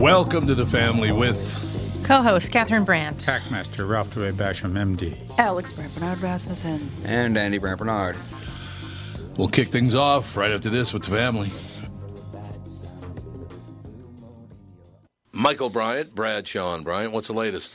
Welcome to the family with Co-host Catherine Brandt. Packmaster Ralph DeWay Basham, MD. Alex Brant Barnard Rasmussen. And Andy Brant Barnard. We'll kick things off right after this with the family. Michael Bryant, Brad Sean Bryant, what's the latest?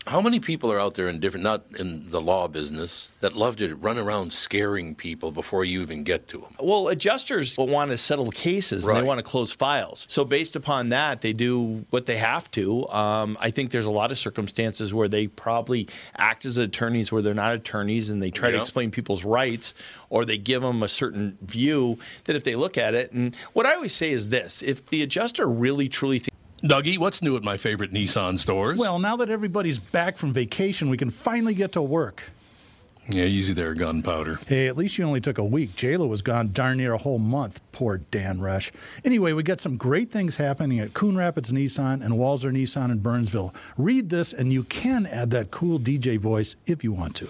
How many people are out there in different, not in the law business, that love to run around scaring people before you even get to them? Well, adjusters will want to settle cases and they want to close files. So, based upon that, they do what they have to. Um, I think there's a lot of circumstances where they probably act as attorneys where they're not attorneys and they try to explain people's rights or they give them a certain view that if they look at it, and what I always say is this if the adjuster really truly thinks Dougie, what's new at my favorite Nissan stores? Well, now that everybody's back from vacation, we can finally get to work. yeah, easy there, gunpowder. Hey, at least you only took a week. JLo was gone darn near a whole month. Poor Dan Rush. Anyway, we got some great things happening at Coon Rapids Nissan and Walser Nissan in Burnsville. Read this, and you can add that cool DJ voice if you want to.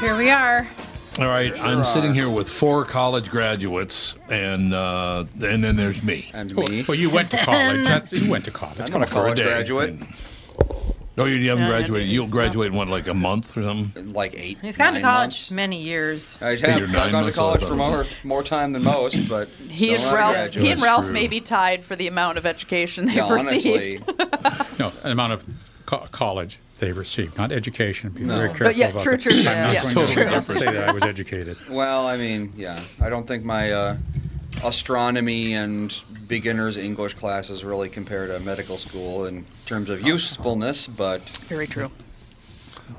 Here we are. All right, I'm sitting here with four college graduates, and uh, and then there's me. And me. well, you went to college. That's, you went to college. I'm not a For a college day. graduate. No, you haven't No, graduated. You'll graduate in what, like a month or something? Like eight. He's gone to college months. many years. I have, nine I've gone to college for more, more time than most, but He and not Ralph, graduate. he and Ralph true. may be tied for the amount of education they've Yeah, received. honestly, No, an amount of co- college they've received, not education. Be No. very But careful yeah, about true, that. true, I'm yeah. not Yeah, going totally to different. say that I was educated. well, I mean, yeah, I don't think my uh, astronomy and beginners English classes really compare to medical school in terms of usefulness, but Very true.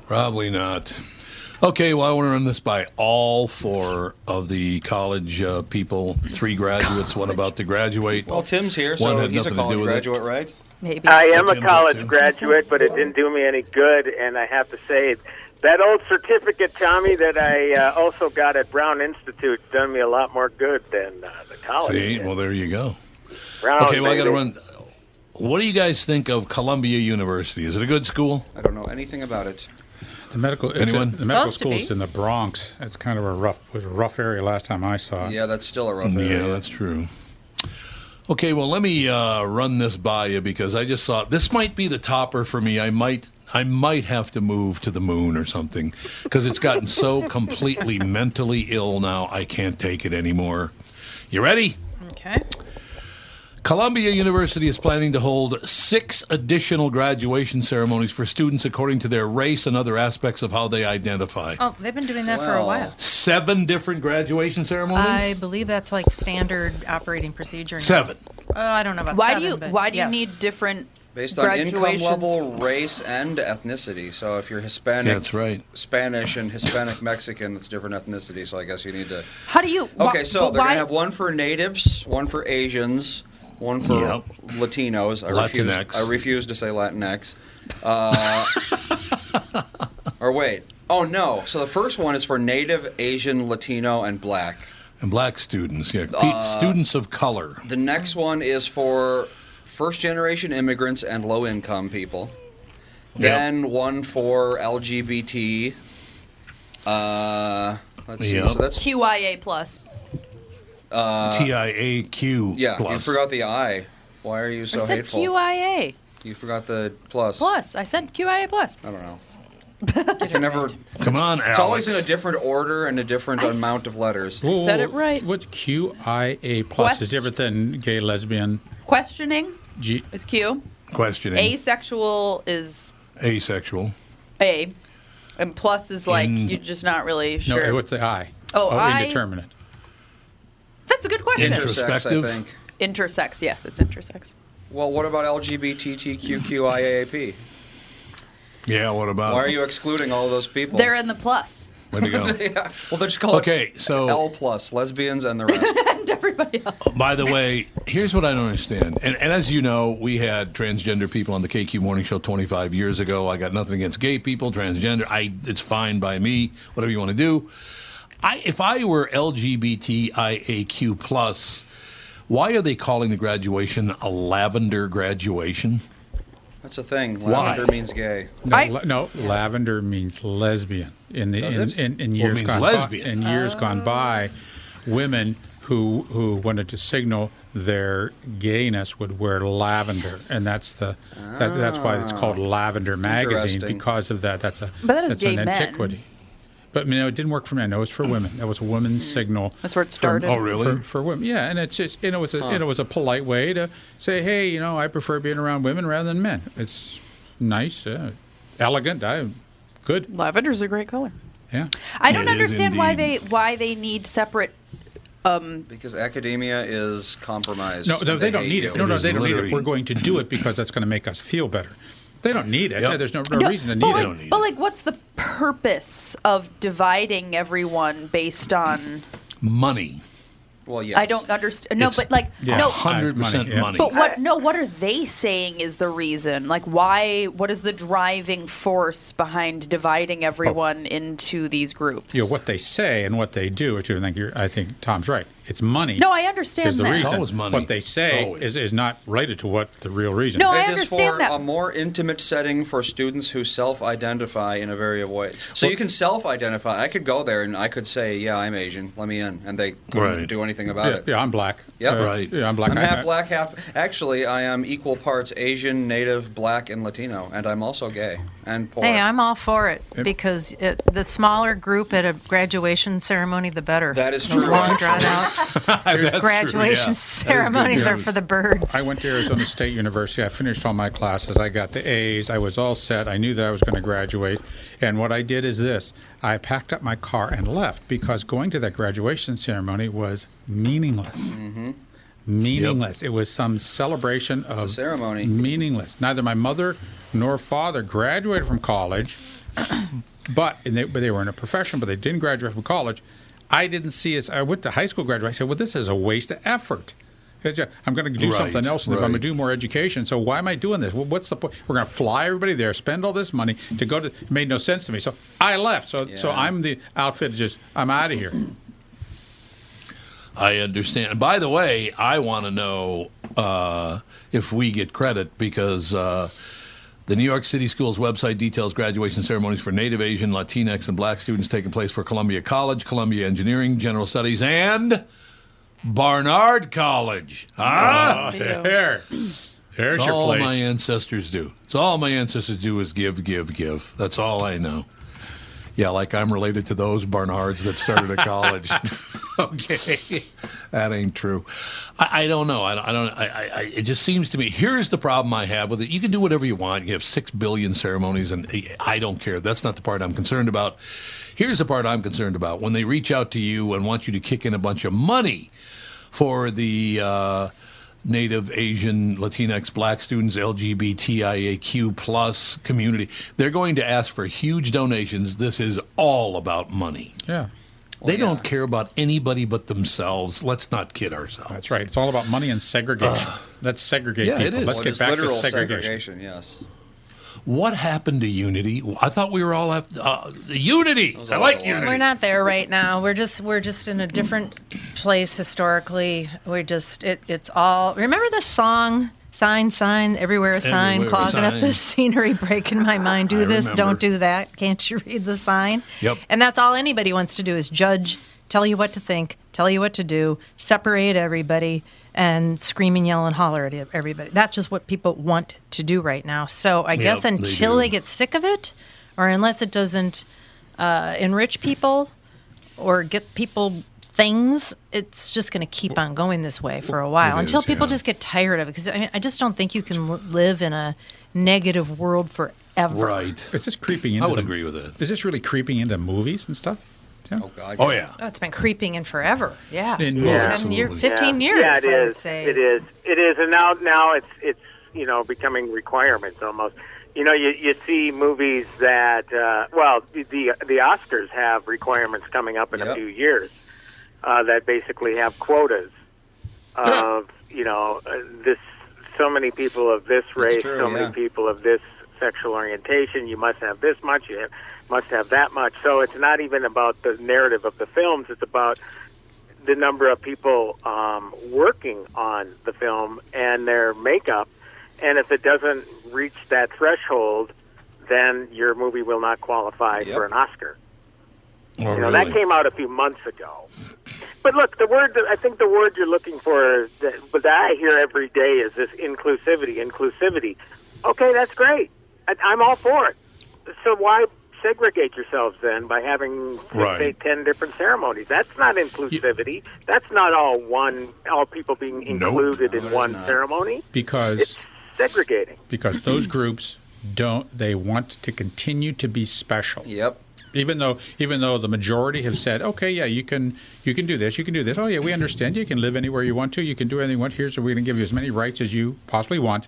Probably not. Okay, well, I want to run this by all four of the college uh, people. Three graduates, one about to graduate. well, Tim's here, One so had he's a nothing to do college graduate, right? Maybe. I am a college graduate, but it didn't do me any good. And I have to say, that old certificate, Tommy, that I uh, also got at Brown Institute, done me a lot more good than uh, the college. See, did. well, there you go. Brown, Okay, well, I got to run. What do you guys think of Columbia University? Is it a good school? I don't know anything about it. The medical, it's Anyone? A, the medical Supposed to school's in the Bronx. It's kind of a rough, was a rough area last time I saw it. Yeah, that's still a rough area. Yeah, that's true. Okay, well, let me uh, run this by you because I just thought this might be the topper for me. I might, I might have to move to the moon or something because it's gotten so completely mentally ill now. I can't take it anymore. You ready? Okay. Columbia University is planning to hold six additional graduation ceremonies for students according to their race and other aspects of how they identify. Oh, they've been doing that for a while. Seven different graduation ceremonies? I believe that's like standard operating procedure. now. Seven. Oh, I don't know about Why seven. do you but Why do you yes. need different Based on income level, race, and ethnicity. So if you're Hispanic, That's right. Spanish and Hispanic Mexican, that's different ethnicity. So I guess you need to. How do you? wh- Okay, so they're why, gonna have one for natives, one for Asians, one for Yep. Latinos. I refuse. Latinx. I refuse to say Latinx. Uh, or wait. Oh no. So the first one is for Native, Asian, Latino, and Black. And black students, yeah. Uh, students of color. The next one is for first generation immigrants and low income people. Then one for LGBT. Uh, let's see. So that's QIA plus? Uh, TIAQ Yeah, you forgot the I. Why are you so I said hateful? QIA You forgot the plus. plus. I said QIA plus. I don't know. You can never. Come on, It's always in a different order and a different I s- amount of letters. Whoa, whoa, Said it right. What's QIA plus is different than gay, lesbian, Questioning G. is Q. Questioning. Asexual is Asexual. A, and plus is like In- you're just not really No, sure. what's the I? Oh, I- indeterminate. That's a good question. Intersex, I think. intersex, yes, it's intersex. Well, what about LGBTQQIAAP? Yeah, what about Why are you excluding all those people? They're in the plus. Way to go. yeah. Well, they're just called Okay, so L plus lesbians and the rest. and everybody else. Oh, by the way, here's what I don't understand. And, and as you know, we had transgender people on the KQ Morning Show 25 years ago. I got nothing against gay people, transgender. I it's fine by me. Whatever you want to do. I if I were LGBTIAQ plus, why are they calling the graduation a lavender graduation? That's a thing. Why? Lavender means gay. No, I- la- no, lavender means lesbian. In the Does in, in, in Well, it years means gone lesbian. by, in years gone by, women who who wanted to signal their gayness would wear lavender, and that's the that, that's why it's called Lavender Magazine Ah. Because of that. That's a But that is that's gay an men. antiquity. But you know, it didn't work for men. It was for women. That was a woman's signal. That's where it for- started. Oh, really? For, for women, yeah, and it's just and it was a and it was a polite way to say, hey, you know, I prefer being around women rather than men. It's nice, uh, elegant. I good. Lavender's a great color. Yeah. I don't It is understand why they why they need separate. Um, Because academia is compromised. No, no, they, don't need you. it. No, no, they don't need it. We're going to do it because that's going to make us feel better. They don't need it. Yep. There's no, no, no, reason to need like, it. don't need but it. like, what's the purpose of dividing everyone based on? Money. Well, yes. I don't understand. No, It's- but like, Yeah. no, Hundred percent money, But what? No, what are they saying is the reason? Like, why? What is the driving force behind dividing everyone into these groups? You know, what they say and what they do, which I think, you're, I think Tom's right. It's money. No, I understand is the that. It's reason. always money. What they say Always. is, is not related to what the real reason No, is. I It is understand for that. a more intimate setting for students who self-identify in a variety of ways. So you can self-identify. I could go there and I could say, "Yeah, I'm Asian. Let me in," and they couldn't Right. do anything about yeah, it. yeah, I'm black. Yep. Uh, Right. Yeah, I'm black. I'm half I- black, half. Actually, I am equal parts Asian, Native, Black, and Latino, and I'm also gay and poor. Hey, I'm all for it because it, the smaller group at a graduation ceremony, the better. That is Those true, long drawn out That's true, graduation yeah. That is good ceremonies are for the birds. I went to Arizona State University. I finished all my classes. I got the A's. I was all set. I knew that I was going to graduate. And what I did is this I packed up my car and left because going to that graduation ceremony was meaningless. Meaningless. It was some celebration of Mm-hmm. a ceremony. Meaningless. Neither my mother nor father graduated from college, but and they, but they were in a profession, but they didn't graduate from college. I didn't see as I went to high school graduate. I said, "Well, this is a waste of effort." I'm going to do Right, something else. and I'm going to do more education. So why am I doing this? Well, what's the point? We're going to fly everybody there, spend all this money to go to. It made no sense to me. So I left. So so I'm the outfit. Just I'm out of here. I understand. And by the way, I want to know uh, if we get credit because uh, the New York City Schools website details graduation ceremonies for Native Asian, Latinx, and Black students taking place for Columbia College, Columbia Engineering, General Studies, and Barnard College. Ah, there, there's It's your all place. my ancestors do. It's all my ancestors do is give, give, give. That's all I know. Yeah, like I'm related to those Barnards that started at college. okay, that ain't true. I, I don't know. I, don't- I don't. I, I, I, it just seems to me. Here's the problem I have with it. You can do whatever you want. You have six billion ceremonies, and I don't care. That's not the part I'm concerned about. Here's the part I'm concerned about. When they reach out to you and want you to kick in a bunch of money for the uh, Native, Asian, Latinx, Black students, LGBTIAQ plus community, they're going to ask for huge donations. This is all about money. Yeah. They don't care about anybody but themselves. Let's not kid ourselves. That's right. It's all about money and segregation. Let's segregate yeah, it people. is. Let's Well, get it's back to segregation. segregation. Yes. What happened to unity? I thought we were all at uh, unity. I like unity. We're not there right now. We're just we're just in a different place historically. We're just it, it's all. Remember the song "Sign, Sign, Everywhere a Sign," Everywhere a clogging up the scenery, breaking my mind. Do I this, remember. don't do that. Can't you read the sign? Yep. And that's all anybody wants to do is judge, tell you what to think, tell you what to do, separate everybody, and scream and yell and holler at everybody. That's just what people want to do right now. So I Yep, guess until do. they get sick of it, or unless it doesn't uh, enrich people or get people things, it's just going to keep on going this way for a while It until is, people yeah. just get tired of it. Because I, mean, I just don't think you can li- live in a negative world forever. Right. Is this creeping into I would the- agree with it. Is this really creeping into movies and stuff? Yeah. Oh God. Oh yeah. Oh, it's been creeping in forever. Yeah. In It's movies. been year, Absolutely. 15 yeah. years, Yeah, it I would is. say. It is. It is, and now now it's it's you know becoming requirements almost. You know, you you see movies that uh, well, the, the Oscars have requirements coming up in a few years uh, that basically have quotas of you know uh, this so many people of this race, true, so yeah. many people of this sexual orientation. You must have this much. You have, must have that much. So it's not even about the narrative of the films. It's about the number of people um, working on the film and their makeup. And if it doesn't reach that threshold, then your movie will not qualify Yep. for an Oscar. Oh, You know, really? that came out a few months ago. But look, the word that I think the word you're looking for, that, but that I hear every day is this inclusivity. Inclusivity. Okay, that's great. I, I'm all for it. So why segregate yourselves then by having six, Right. eight, ten different ceremonies? That's not inclusivity. That's not all one. All people being Nope. included in one not. ceremony. Because It's segregating. because those groups don't they want to continue to be special. Yep. Even though even though the majority have said, okay, yeah, you can you can do this, you can do this. Oh yeah, we understand. You can live anywhere you want to. You can do anything you want. Here's so we're going to give you as many rights as you possibly want.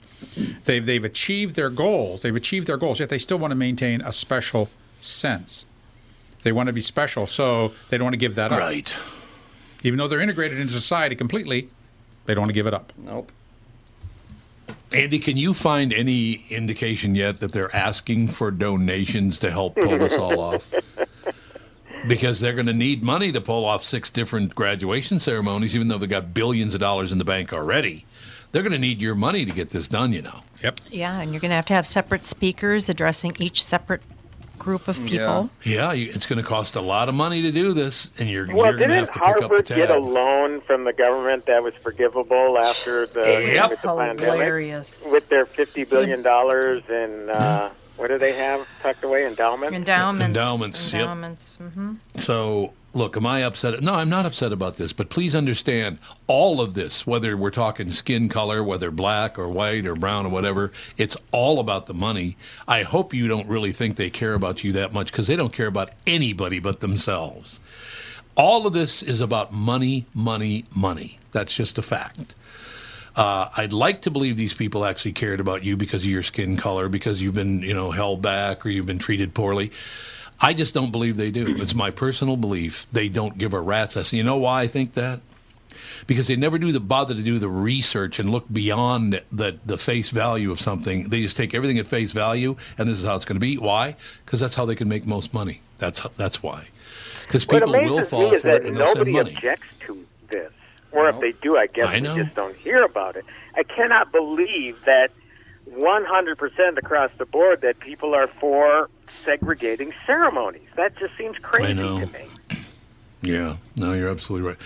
They've they've achieved their goals. They've achieved their goals. Yet they still want to maintain a special sense. They want to be special, so they don't want to give that up. Right. Even though they're integrated into society completely, they don't want to give it up. Nope. Andy, can you find any indication yet that they're asking for donations to help pull this all off? Because they're going to need money to pull off six different graduation ceremonies, even though they've got billions of dollars in the bank already. They're going to need your money to get this done, you know. Yep. Yeah, and you're going to have to have separate speakers addressing each separate group of people. Yeah, you, it's going to cost a lot of money to do this, and you're, Well, you're going to didn't have to pick up the Harvard get a loan from the government that was forgivable after the, Yep. with the pandemic? Hilarious. With their fifty billion dollars in uh, what do they have tucked away endowment? Endowments. Endowments, yep. Endowments. hmm So, look, am I upset? No, I'm not upset about this, but please understand all of this, whether we're talking skin color, whether black or white or brown or whatever, it's all about the money. I hope you don't really think they care about you that much because they don't care about anybody but themselves. All of this is about money, money, money. That's just a fact. Uh, I'd like to believe these people actually cared about you because of your skin color, because you've been, you know, held back or you've been treated poorly. I just don't believe they do. It's my personal belief they don't give a rat's ass. You know why I think that? Because they never do the bother to do the research and look beyond the the face value of something. They just take everything at face value, and this is how it's going to be. Why? Because that's how they can make most money. That's that's why. Because people will fall for it and they'll send nobody money. objects to this, or if they do, I guess I we just don't hear about it. I cannot believe that 100% across the board that people are for segregating ceremonies. That just seems crazy know. to me. Yeah, no, you're absolutely right.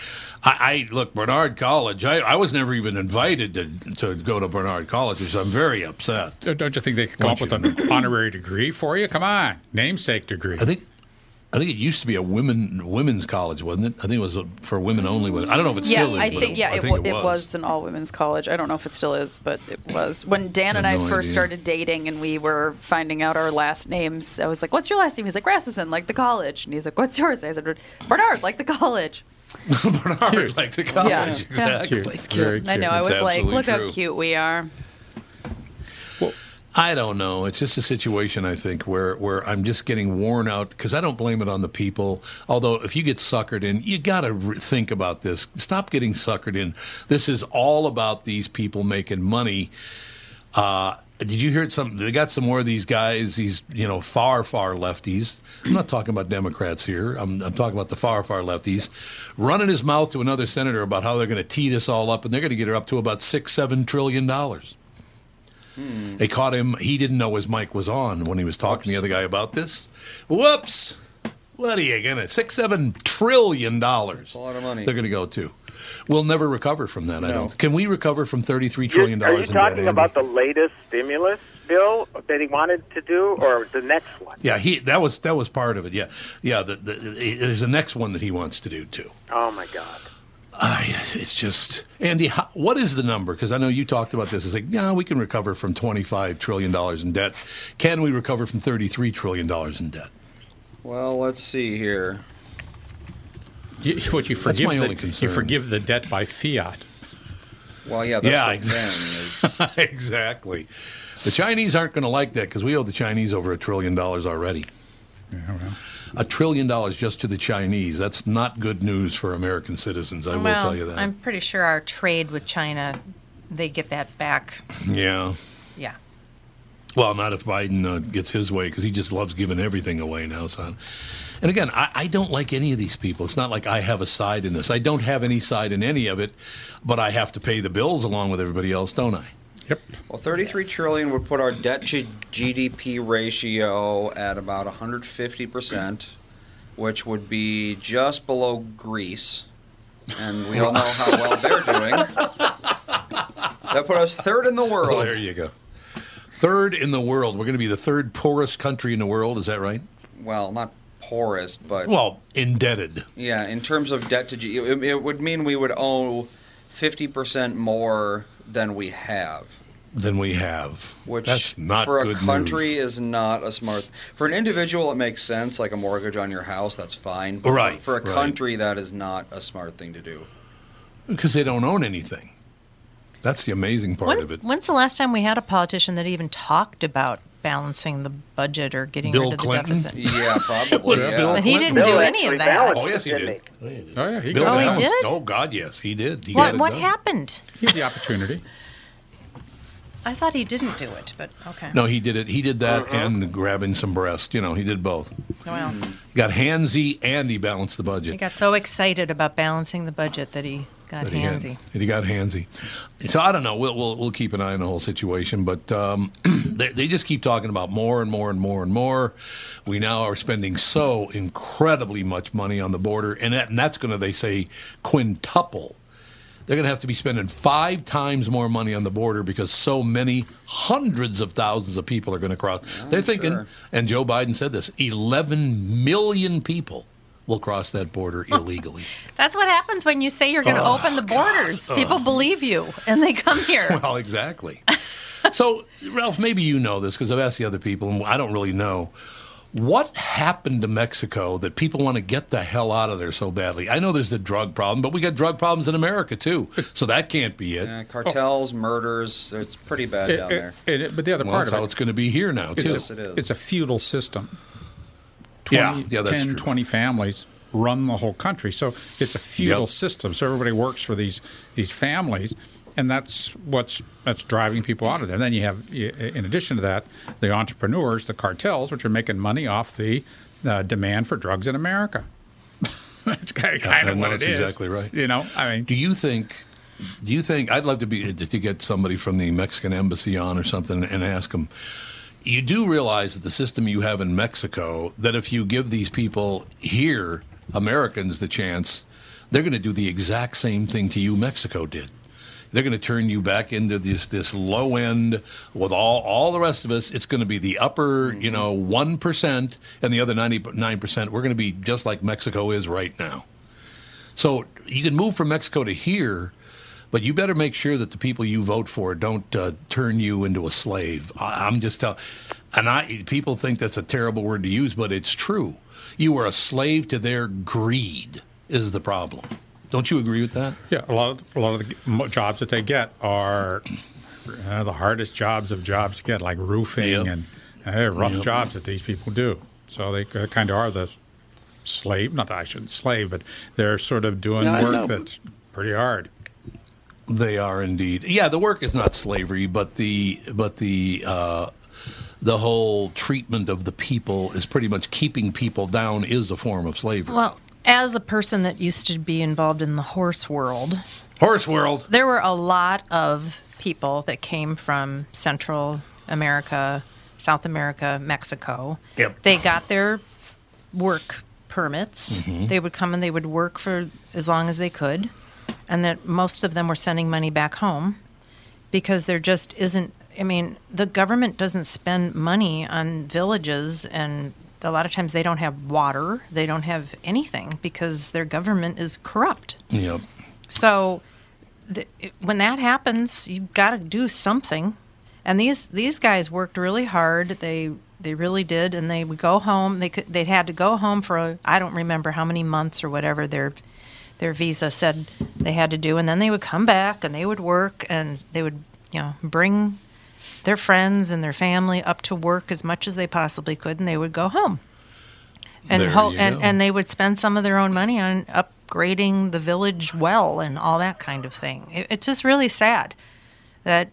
I, I look Barnard College. I, I was never even invited to to go to Barnard College, so I'm very upset. Don't don't you think they could come up with an honorary degree for you? Come on, namesake degree. I think I think it used to be a women women's college, wasn't it? I think it was a, for women only. I don't know if it yeah, still is. I but think yeah, I it, think wa- it was an all women's college. I don't know if it still is, but it was. When Dan and I I no first idea. started dating and we were finding out our last names, I was like, "What's your last name?" He's like, "Rasmussen, like the college." And he's like, "What's yours?" I said, "Barnard, like the college." Barnard, like the college, Yeah. exactly. Cute. Very cute. I know. I was like, absolutely "Look how cute we are." I don't know. It's just a situation I think where where I'm just getting worn out because I don't blame it on the people. Although if you get suckered in, you got to re- think about this. Stop getting suckered in. This is all about these people making money. Uh, did you hear it? some? They got some more of these guys. These you know far far lefties. I'm not talking about Democrats here. I'm, I'm talking about the far far lefties, running his mouth to another senator about how they're going to tee this all up, and they're going to get it up to about six seven trillion dollars. Hmm. They caught him. He didn't know his mic was on when he was talking to the other guy about this. Whoops! What are you gonna? Six, seven trillion dollars. A lot of money. They're gonna go to. We'll never recover from that. I don't. Can we recover from thirty-three You're- you dollars in debt? talking about the latest stimulus bill that he wanted to do, or the next one? Yeah, he that was that was part of it. Yeah, yeah. The, the, there's the next one that he wants to do too. Oh my God! I, it's just Andy. How, what is the number? Because I know you talked about this. It's like, yeah, we can recover from twenty-five trillion dollars in debt. Can we recover from thirty-three trillion dollars in debt? Well, let's see here. You, what you That's forgive? my the, only concern. You forgive the debt by fiat. Well, yeah, that's Yeah, the exactly. thing. Is, exactly. The Chinese aren't going to like that because we owe the Chinese over a trillion dollars already. Yeah, well. A trillion dollars just to the Chinese. That's not good news for American citizens. I will tell you that. I'm pretty sure our trade with China, they get that back. Yeah. Yeah. Well, not if Biden uh, gets his way because he just loves giving everything away now, son. And again, I, I don't like any of these people. It's not like I have a side in this. I don't have any side in any of it, but I have to pay the bills along with everybody else, don't I? Yep. well, thirty-three trillion would put our debt to GDP ratio at about 150 percent, which would be just below Greece, and we all know how well they're doing. That put us third in the Well, world. there you go. Third in the world. We're going to be the third poorest country in the world. Is that right? Well, not poorest, but Well, indebted. Yeah, in terms of debt to GDP, it, it would mean we would owe fifty percent more than we have, than we have. which That's not for a good country news. is not a smart. For an individual, it makes sense, like a mortgage on your house, that's fine. But for- Right, For, a right. country, that is not a smart thing to do. because they don't own anything. That's the amazing part When- of it. When's the last time we had a politician that even talked about balancing the budget or getting Bill rid of the deficit? Yeah, probably. Well, yeah. Bill But he didn't do any of that. balanced Oh yes, he didn't. Oh, oh yeah, he Bill Oh, he did? Oh God, yes, he did. He What, what happened? He had the opportunity. I thought he didn't do it, but okay. No, he did it. He did that uh-huh. and grabbing some breast. You know, he did both. Well, He got handsy and he balanced the budget. he got so excited about balancing the budget that he got that he had. handsy. He got handsy. So I don't know. We'll we'll, we'll keep an eye on the whole situation, but um, they, they just keep talking about more and more and more and more. We now are spending so incredibly much money on the border, and, that, and that's going to they say quintuple. They're going to have to be spending five times more money on the border because so many hundreds of thousands of people are going to cross. They're thinking, sure. and Joe Biden said this: 11 million people will cross that border illegally. That's what happens when you say you're going to Oh, ah. open the borders. God. People believe you and they come here. Well, exactly. so, Ralph, maybe you know this because I've asked the other people, and I don't really know. What happened to Mexico that people want to get the hell out of there so badly? I know there's the drug problem, but we got drug problems in America too, so that can't be it. Yeah, cartels, murders, it's pretty bad It- down it- there. it- but the other Well, part that's of how it, it's going to be here now too. it's, Yes, a, it is. it's a feudal system. Yeah, yeah, that's 10, true. 20 families run the whole country. So it's a feudal Yep. system. So everybody works for these these families, and that's what's that's driving people out of there. And then you have, in addition to that, the entrepreneurs, the cartels, which are making money off the uh, demand for drugs in America. that's kind of, kind of what it that's exactly right. You know, I mean, Do you think? Do you think I'd love to be to get somebody from the Mexican embassy on or something and ask them? You do realize that the system you have in Mexico, that if you give these people here, Americans, the chance, they're going to do the exact same thing to you Mexico did. They're going to turn you back into this this low end with all all the rest of us. It's going to be the upper, you know, one percent, and the other ninety nine percent. We're going to be just like Mexico is right now. So you can move from Mexico to here, but you better make sure that the people you vote for don't uh, turn you into a slave. I, I'm just telling, and I people think that's a terrible word to use, but it's true. You are a slave to their greed. Is the problem? Don't you agree with that? Yeah, a lot of a lot of the jobs that they get are uh, the hardest jobs of jobs to get, like roofing Yep. and uh, rough Yep. jobs that these people do. So they kind of are the slave. Not that I shouldn't slave, but they're sort of doing know. work that's pretty hard. They are indeed. Yeah, the work is not slavery, but the but the uh, the whole treatment of the people is pretty much keeping people down is a form of slavery. Well, as a person that used to be involved in the horse world, Horse world. there were a lot of people that came from Central America, South America, Mexico. Yep. They got their work permits. Mhm. They would come and they would work for as long as they could. And that most of them were sending money back home because there just isn't I mean, the government doesn't spend money on villages and a lot of times they don't have water, they don't have anything because their government is corrupt. Yep. So th- when that happens, you've got to do something. And these these guys worked really hard. They they really did, and they would go home. They could they had to go home for I don't remember how many months or whatever their their visa said they had to do, and then they would come back and they would work and they would you know bring their friends and their family up to work as much as they possibly could, and they would go home. And ho- and and they would spend some of their own money on upgrading the village well and all that kind of thing. It, it's just really sad that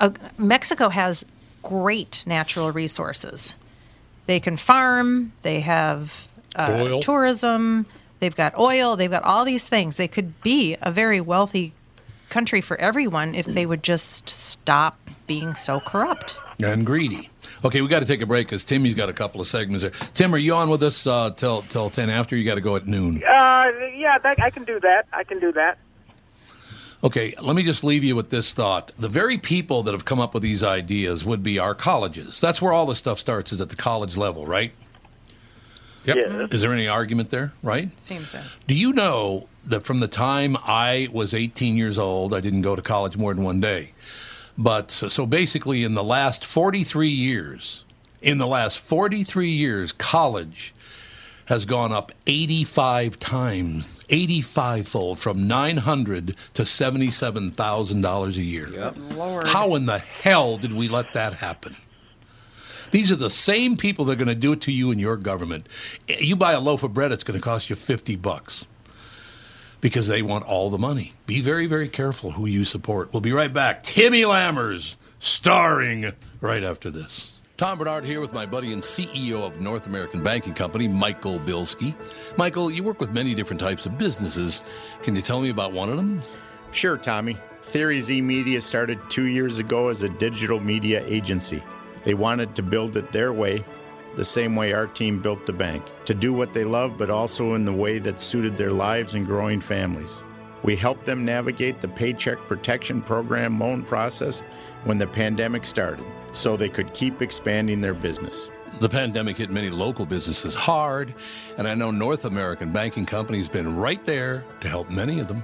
uh, Mexico has great natural resources. They can farm. They have uh, tourism. They've got oil. They've got all these things. They could be a very wealthy country for everyone if they would just stop being so corrupt. and greedy. Okay, we got to take a break because Timmy's got a couple of segments there. Tim, are you on with us uh, till till ten after? You got to go at noon. Uh, yeah, that, I can do that. I can do that. Okay, let me just leave you with this thought. The very people that have come up with these ideas would be our colleges. That's where all the stuff starts, is at the college level, right? Yep. Is there any argument there, right? Seems so. Do you know that from the time I was 18 years old, I didn't go to college more than one day. But so, so basically, in the last 43 years, in the last 43 years, college has gone up 85 times, 85 fold, from 900 to 77,000 dollars a year. Lord. How in the hell did we let that happen? These are the same people that are going to do it to you in your government. Eh, you buy a loaf of bread, it's going to cost you 50 bucks because they want all the money. Be very, very careful who you support. We'll be right back. Timmy Lammers, starring right after this. Tom Barnard here with my buddy and CEO of North American Banking Company, Michael Bilski. Michael, you work with many different types of businesses. Can you tell me about one of them? Sure, Tommy. Theory Z Media started two years ago as a digital media agency. They wanted to build it their way, the same way our team built the bank, to do what they love, but also in the way that suited their lives and growing families. We helped them navigate the Paycheck Protection Program loan process when the pandemic started, so they could keep expanding their business. The pandemic hit many local businesses hard, and I know North American Banking Company has been right there to help many of them.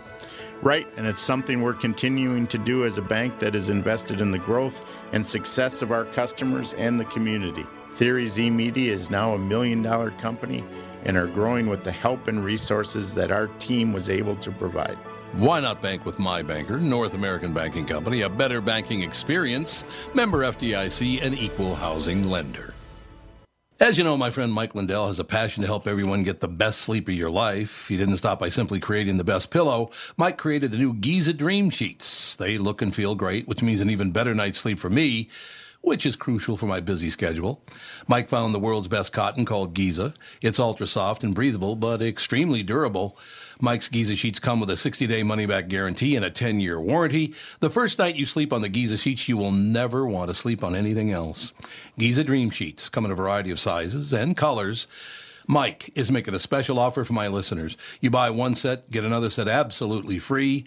Right, and it's something we're continuing to do as a bank that is invested in the growth and success of our customers and the community. Theory Z Media is now a million dollar company and are growing with the help and resources that our team was able to provide. Why not bank with my banker, North American Banking Company, a better banking experience, member FDIC, and equal housing lender. As you know, my friend Mike Lindell has a passion to help everyone get the best sleep of your life. He didn't stop by simply creating the best pillow. Mike created the new Giza Dream Sheets. They look and feel great, which means an even better night's sleep for me, which is crucial for my busy schedule. Mike found the world's best cotton called Giza. It's ultra soft and breathable, but extremely durable. Mike's Giza sheets come with a 60-day money-back guarantee and a 10-year warranty. The first night you sleep on the Giza sheets, you will never want to sleep on anything else. Giza Dream Sheets come in a variety of sizes and colors. Mike is making a special offer for my listeners. You buy one set, get another set absolutely free.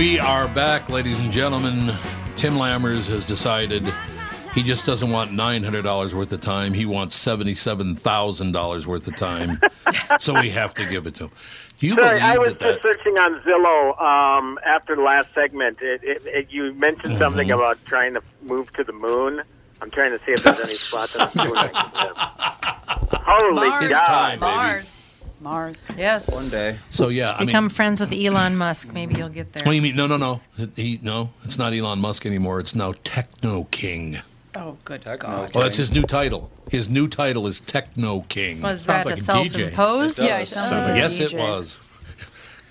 We are back, ladies and gentlemen. Tim Lammers has decided he just doesn't want $900 worth of time. He wants $77,000 worth of time. so we have to give it to him. Do you Sorry, believe I was that that just searching on Zillow um, after the last segment. It, it, it, you mentioned something Mm-hmm. about trying to move to the moon. I'm trying to see if there's any spots on the moon. I can live. Holy Mars. It's God! time, baby. Mars. Mars. Yes. One day. So yeah, I Become mean, friends with Elon Musk. Maybe you'll get there. what do you mean? No, no, no. He, no, it's not Elon Musk anymore. It's now Techno King. Oh, good Techno God. Well, oh, that's his new title. His new title is Techno King. Was Sounds that like a a DJ. self-imposed? It does. Yeah, it like yes, it DJ.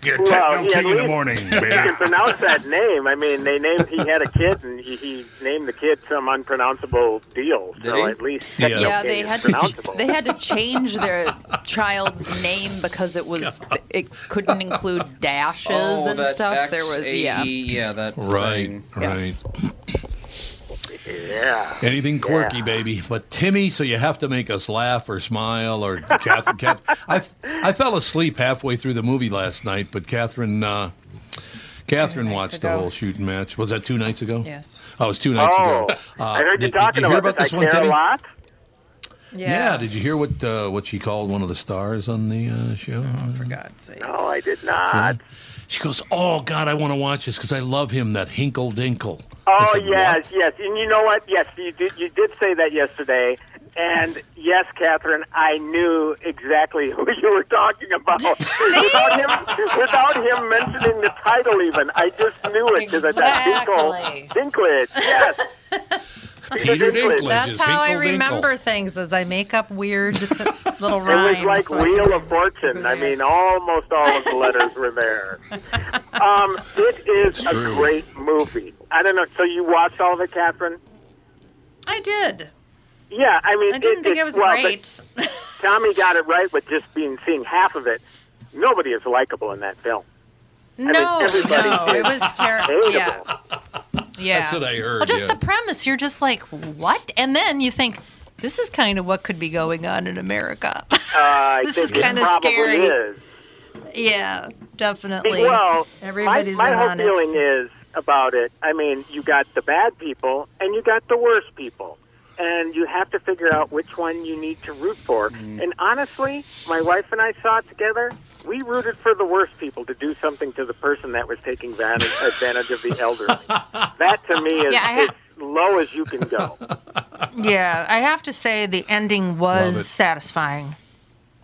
Was. Get Well, Techno yeah, King in the we- morning, You can pronounce that name. I mean, they named. He had a kid, and he, he named the kid some unpronounceable deal. Did so he? at least Yeah. Techno Yeah, King they is had to they had to change their child's name because it was it couldn't include dashes oh, and that stuff. There was yeah. XAE, yeah, that Right, thing. right. Yes. Yeah. Anything quirky, Yeah. baby. But Timmy, so you have to make us laugh or smile or Catherine. Kath, I, I fell asleep halfway through the movie last night, but Catherine, uh, Catherine nights watched the whole shooting match. Was that two nights ago? Yes. Oh, it was two nights Oh, ago. Uh, I heard you did, talking did you hear about, about this I one, care Timmy? a lot. Yeah. Did you hear what uh, what she called one of the stars on the uh, show? For God's sake. No, I did not. She goes, "Oh God, I want to watch this because I love him, that Hinkle Dinkle." Oh said, yes, "What?" yes, and you know what? Yes, you did. You did say that yesterday, and yes, Catherine, I knew exactly who you were talking about without him without him mentioning the title. Even I just knew it because I thought Exactly. Dinkle, Dinklage. Yes, Peter Dinklage. That's is how I Hinkle Dinkle. remember things, as I make up weird little rhymes. it was like Wheel of Fortune. I mean, almost all of the letters were there. Um, it is a great movie. I don't know. So you watched all of it, Catherine? I did. Yeah, I mean, I didn't think it it was well, but- great. Tommy got it right with just being seeing half of it. Nobody is likable in that film. no, everybody no, is it was terrible. Yeah, yeah. That's what I heard, Well, just yeah. the premise, you're just like, what? And then you think, this is kind of what could be going on in America. Uh, This is kinda scary. is. yeah, definitely. Well, everybody's my, my whole feeling is about it. I mean, you got the bad people and you got the worst people, and you have to figure out which one you need to root for. Mm-hmm. And honestly, my wife and I saw it together. We rooted for the worst people to do something to the person that was taking advantage, advantage of the elderly. That to me is Yeah, I ha- as low as you can go. Yeah, I have to say the ending was it. satisfying.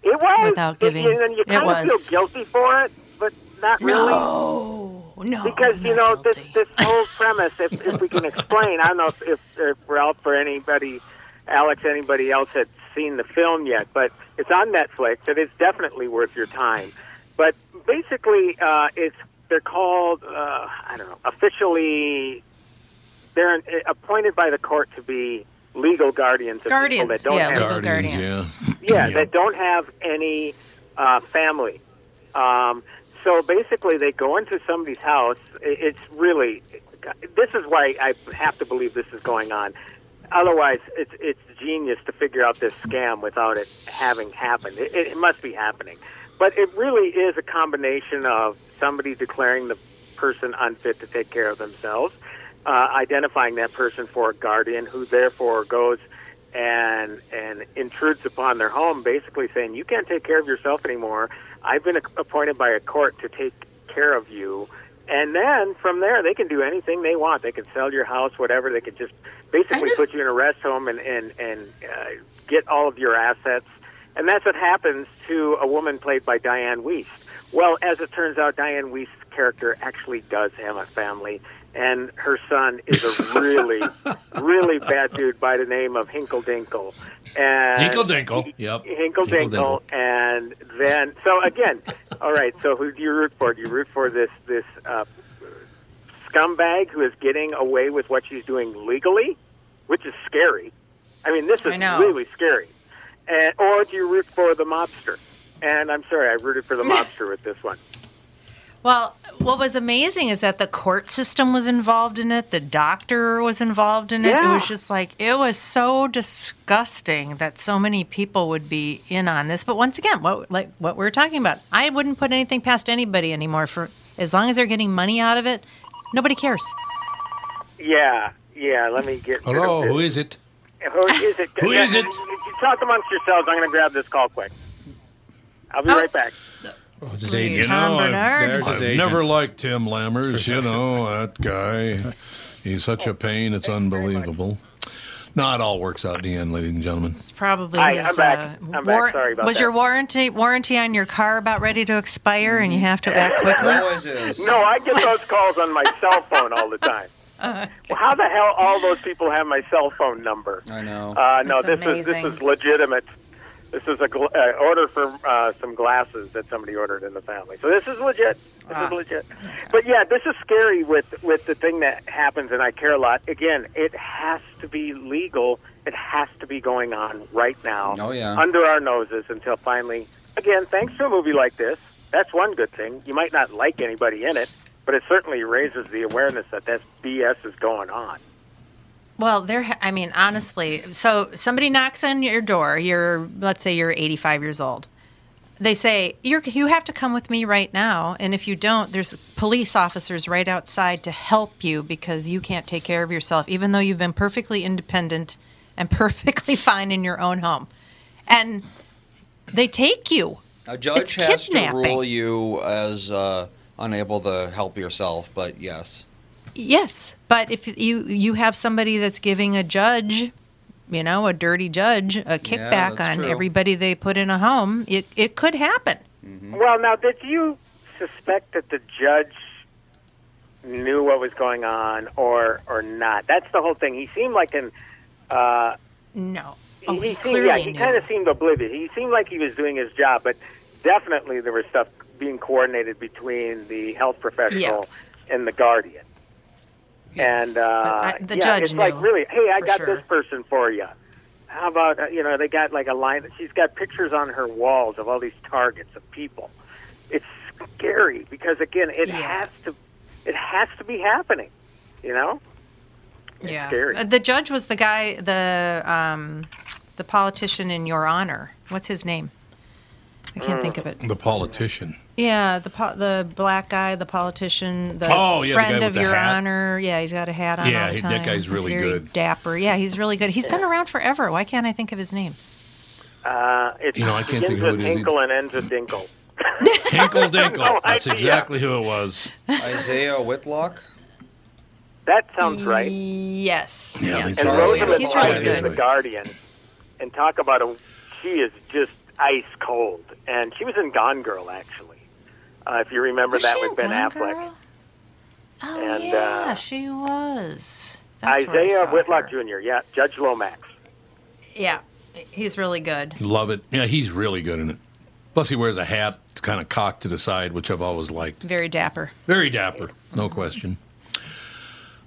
It was Without giving- and then you it kind of feel guilty for it, but not really. No, no. because you know this this whole premise. If, if we can explain, I don't know if, if, if Ralph or anybody, Alex, anybody else had seen the film yet, but it's on Netflix. It is definitely worth your time. But basically, uh, it's they're called uh, I don't know officially. They're uh, appointed by the court to be legal guardians of Guardians, people that don't yeah, have legal Guardians, guardians. yeah, Yeah. that don't have any uh, family. Um, so basically, they go into somebody's house. It's really this is why I have to believe this is going on. Otherwise, it's it's genius to figure out this scam without it having happened. It, it must be happening, but it really is a combination of somebody declaring the person unfit to take care of themselves, uh, identifying that person for a guardian, who therefore goes and and intrudes upon their home, basically saying, "You can't take care of yourself anymore. I've been appointed by a court to take care of you." And then from there, they can do anything they want. They can sell your house, whatever. They could just basically put you in a rest home and and and uh, get all of your assets. And that's what happens to a woman played by Dianne Wiest. Well, as it turns out, Dianne Wiest's character actually does have a family, and her son is a really, really bad dude by the name of Hinkle Dinkle. And Hinkle Dinkle. Yep. Hinkle Hinkle Dinkle, and then so again, all right. So who do you root for? Do you root for this this uh, scumbag who is getting away with what she's doing legally, which is scary? I mean, this is really scary. And, or do you root for the mobster? And I'm sorry, I rooted for the mobster with this one. Well, what was amazing is that the court system was involved in it, the doctor was involved in it. It was just like it was so disgusting that so many people would be in on this. But once again, what like what we were talking about, I wouldn't put anything past anybody anymore for as long as they're getting money out of it. Nobody cares. Yeah, yeah. Let me get. rid Hello, of who this. is it? Who is it? Who is it? You talk amongst yourselves. I'm going to grab this call quick. I'll be Oh. right back. Oh, this is Read. agent. You know, I've, his I've agent. never liked Tim Lammers. You know that guy. He's such a pain. It's unbelievable. No, it all works out in the end, ladies and gentlemen. It's probably Hi, his, I'm back. uh, I'm back. war- Sorry about that. was that. your warranty warranty on your car about ready to expire and you have to act quickly? Always is. No, I get those calls on my cell phone all the time. Uh, Well, how the hell all those people have my cell phone number? I know. Uh, no, That's this is this is legitimate. This is a gl- uh, order for uh, some glasses that somebody ordered in the family. So this is legit. This Ah. is legit. But yeah, this is scary with with the thing that happens, and I care a lot. Again, it has to be legal. It has to be going on right now, Oh, yeah. under our noses until finally. Again, thanks to a movie like this, that's one good thing. You might not like anybody in it, but it certainly raises the awareness that this BS is going on. Well, there. I mean, honestly, so somebody knocks on your door. You're, let's say, you're 85 years old. They say you're, you have to come with me right now, and if you don't, there's police officers right outside to help you because you can't take care of yourself, even though you've been perfectly independent and perfectly fine in your own home, and they take you. A judge It's has to rule you as uh, unable to help yourself, but yes. Yes, but if you you have somebody that's giving a judge, you know, a dirty judge, a kickback that's on true. everybody they put in a home, it it could happen. Well, now, did you suspect that the judge knew what was going on, or or not? That's the whole thing. He seemed like an. Uh, No. he, Oh, he he seemed, yeah, he kind of seemed oblivious. He seemed like he was doing his job, but definitely there was stuff being coordinated between the health professional Yes. and the guardian. Yes. And uh, I- the yeah, judge it's like really, hey, I got sure. this person for you. How about uh, you know they got like a line? She's got pictures on her walls of all these targets of people. It's scary because again, it Yeah. has to, it has to be happening. You know? It's yeah. scary. Uh, The judge was the guy, the um, the politician in Your Honor. What's his name? I can't think of it. The politician. Yeah, the po- the black guy, the politician, the Oh, yeah, the guy friend with of the Your hat. Honor. Yeah, he's got a hat on Yeah, all the time. that guy's He's really very good. Dapper. Yeah, he's really good. He's been around forever. Why can't I think of his name? Uh, it's You know, I can't begins think of who with it is Hinkle and ends with Dinkle. Hinkle Dinkle. No That's exactly who it was. Isiah Whitlock? That sounds right. Yes. Yeah, I yes. think And so. Rosamund He's Pike really is good. the Guardian, and talk about a she is just ice cold, and she was in Gone Girl actually. Uh, if you remember Was that with Ben Affleck, Girl? Oh And, yeah, uh, she was. That's where I Isiah Whitlock her. Jr. Yeah, Judge Lomax. Yeah, he's really good. Love it. Yeah, he's really good in it. Plus, he wears a hat kind of cocked to the side, which I've always liked. Very dapper. Very dapper, no question.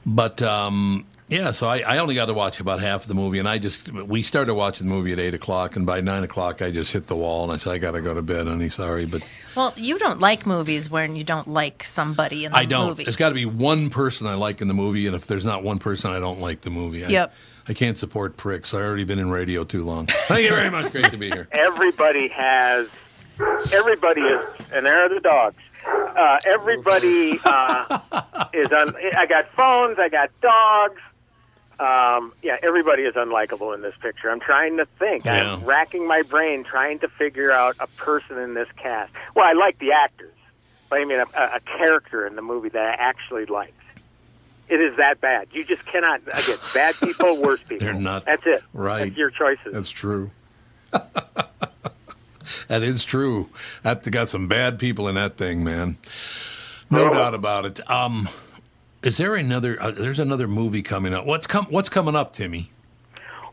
But um, yeah, so I, I only got to watch about half of the movie, and I just we started watching the movie at eight o'clock, and by nine o'clock I just hit the wall, and I said I got to go to bed, honey. Sorry, but Well, you don't like movies when you don't like somebody in the movie. I don't. movie. There's got to be one person I like in the movie, and if there's not one person, I don't like the movie. I, Yep. I can't support pricks. I've already been in radio too long. Thank you very much. Great to be here. Everybody has. Everybody is, and there are the dogs. Uh, everybody uh, is on. I got phones. I got dogs. Um, yeah, everybody is unlikable in this picture. I'm trying to think. Yeah. I'm racking my brain trying to figure out a person in this cast. Well, I like the actors, but I mean a, a character in the movie that I actually like. It is that bad. You just cannot. Again, bad people, worse people. They're not That's it. right. That's your choices. That's true. that is true. That got some bad people in that thing, man. No doubt about it. Um, is there another? Uh, there's another movie coming up. What's com- What's coming up, Timmy?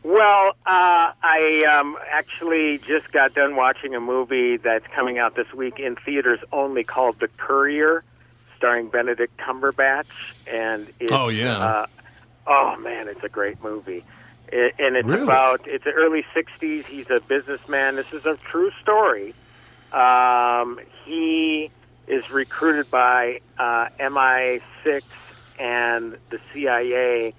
Well, uh, I um, actually just got done watching a movie that's coming out this week in theaters only called The Courier, starring Benedict Cumberbatch, and it's, Oh, yeah. uh, oh man, it's a great movie. It, and it's Really? about it's the early '60s. He's a businessman. This is a true story. Um, he is recruited by uh, MI6 and the CIA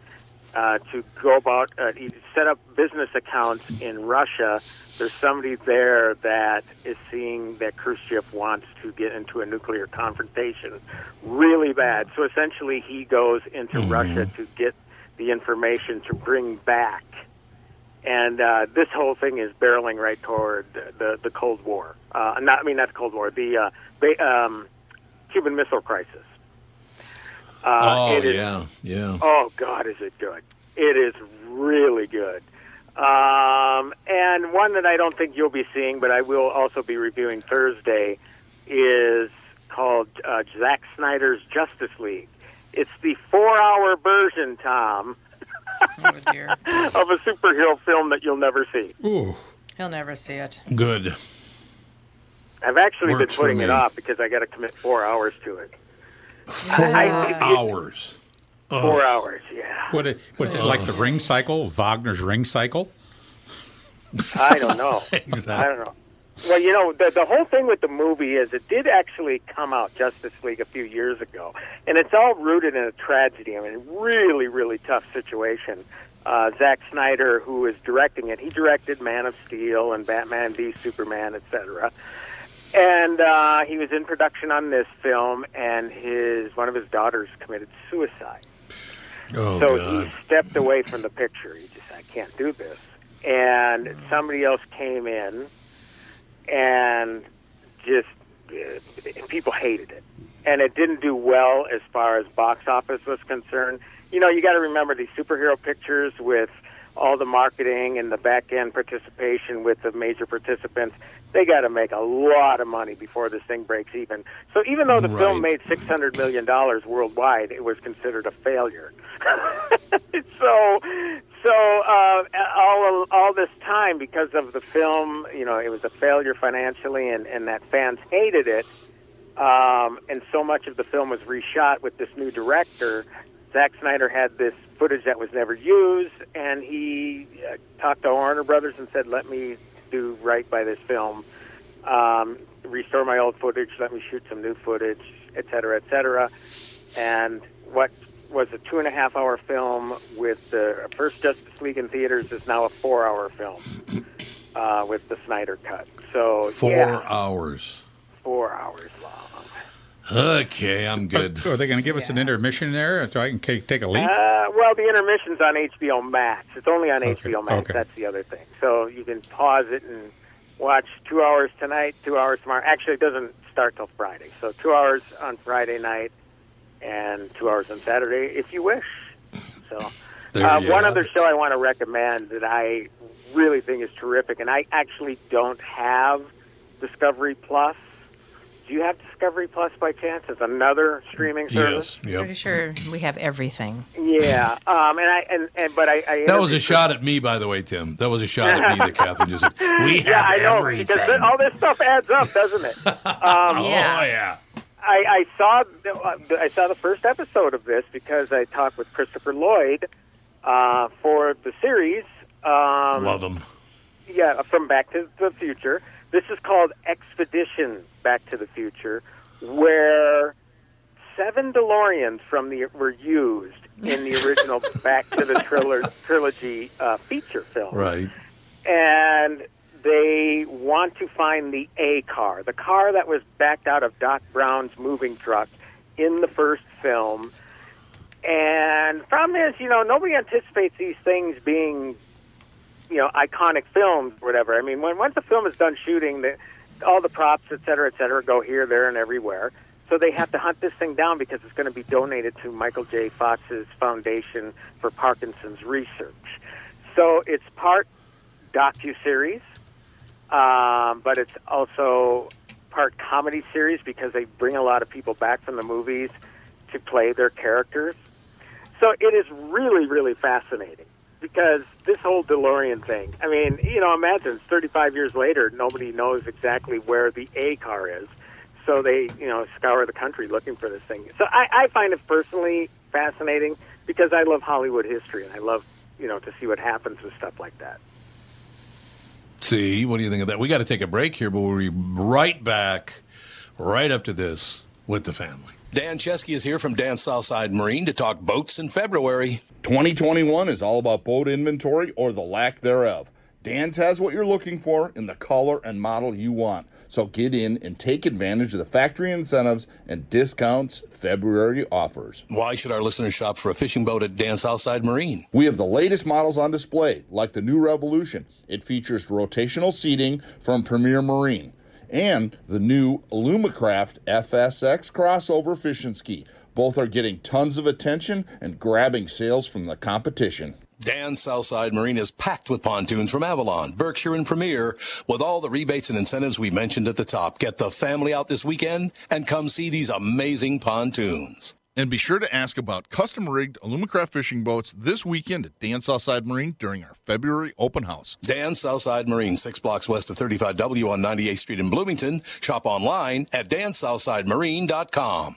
uh, to go about uh, set up business accounts in Russia. There's somebody there that is seeing that Khrushchev wants to get into a nuclear confrontation really bad. So essentially, he goes into Russia to get the information to bring back. And uh, this whole thing is barreling right toward the the Cold War. Uh, not, I mean, not the Cold War, the uh, ba- um, Cuban Missile Crisis. Uh, oh it is- yeah, yeah. Oh God, is it good? It is really good. Um, and one that I don't think you'll be seeing, but I will also be reviewing Thursday, is called uh, Zack Snyder's Justice League. It's the four-hour version, Tom, Oh of a superhero film that you'll never see. Ooh, He'll never see it. good. I've actually Works been putting it off because I got to commit four hours to it. Four I- it- hours. Four hours, yeah. What? What is it like the ring cycle? Wagner's ring cycle? I don't know. Exactly. I don't know. Well, you know, the the whole thing with the movie is it did actually come out Justice League a few years ago, and it's all rooted in a tragedy. I mean, really, really tough situation. Uh, Zack Snyder, who is directing it, he directed Man of Steel and Batman v Superman, etc. And uh, he was in production on this film, and his one of his daughters committed suicide. Oh so God. he stepped away from the picture. He just, I can't do this. And somebody else came in, and just uh, people hated it, and it didn't do well as far as box office was concerned. You know, you got to remember these superhero pictures with all the marketing and the back end participation with the major participants. They got to make a lot of money before this thing breaks even. So even though the film made six hundred million dollars worldwide, it was considered a failure. so, so uh, all all this time because of the film, you know, it was a failure financially, and and that fans hated it. Um, and so much of the film was reshot with this new director. Zack Snyder had this footage that was never used, and he uh, talked to Warner Brothers and said, "Let me do right by this film, um, restore my old footage, let me shoot some new footage, et cetera, et cetera." And what was a two and a half hour film with the first Justice League in theaters is now a four hour film uh, with the Snyder cut. So Four yeah, hours. four hours long. Okay, I'm good. Are they going to give us an intermission there so I can ca- take a leak? Uh, well, the intermission's on HBO Max. It's only on Okay, HBO Max. okay. That's the other thing. So you can pause it and watch two hours tonight, two hours tomorrow. Actually, it doesn't start till Friday. So two hours on Friday night and two hours on Saturday, if you wish. So There uh, you one other show I want to recommend that I really think is terrific, and I actually don't have Discovery Plus. Do you have Discovery Plus by chance? It's another streaming service. Yes. Pretty sure we have everything. Yeah, um, and I and, and but I, I That was a shot at me, by the way, Tim. That was a shot at me that Catherine just said. We have yeah, I know everything. because all this stuff adds up, doesn't it? Um, Oh yeah. I, I saw the, uh, I saw the first episode of this because I talked with Christopher Lloyd uh, for the series. Um, Love them. yeah, from Back to the Future. This is called Expedition Back to the Future, where seven DeLoreans from the were used in the original Back to the Triller, Trilogy uh, feature film Right. and they want to find the A car, the car that was backed out of Doc Brown's moving truck in the first film. And problem is, you know, nobody anticipates these things being, you know, iconic films or whatever. I mean, when once a film is done shooting, the, all the props, et cetera, et cetera, go here, there, and everywhere. So they have to hunt this thing down because it's going to be donated to Michael J. Fox's Foundation for Parkinson's Research. So it's part docu series, um, but it's also part comedy series because they bring a lot of people back from the movies to play their characters. So it is really, really fascinating because this whole DeLorean thing. I mean, you know, imagine 35 years later, nobody knows exactly where the A car is. So they, you know, scour the country looking for this thing. So I, I find it personally fascinating because I love Hollywood history and I love, you know, to see what happens with stuff like that. See, what do you think of that? We got to take a break here, but we'll be right back right after this with the family. Dan Chesky is here from Dan Southside Marine to talk boats in February. 2021 is all about boat inventory or the lack thereof. Dan's has what you're looking for in the color and model you want. So get in and take advantage of the factory incentives and discounts February offers. Why should our listeners shop for a fishing boat at Dan Southside Marine? We have the latest models on display, like the new Revolution. It features rotational seating from Premier Marine and the new Alumacraft FSX crossover fishing ski. Both are getting tons of attention and grabbing sales from the competition. Dan Southside Marine is packed with pontoons from Avalon, Berkshire, and Premier with all the rebates and incentives we mentioned at the top. Get the family out this weekend and come see these amazing pontoons. And be sure to ask about custom rigged Alumacraft fishing boats this weekend at Dan Southside Marine during our February open house. Dan Southside Marine, six blocks west of 35W on 98th Street in Bloomington. Shop online at dansouthsidemarine.com.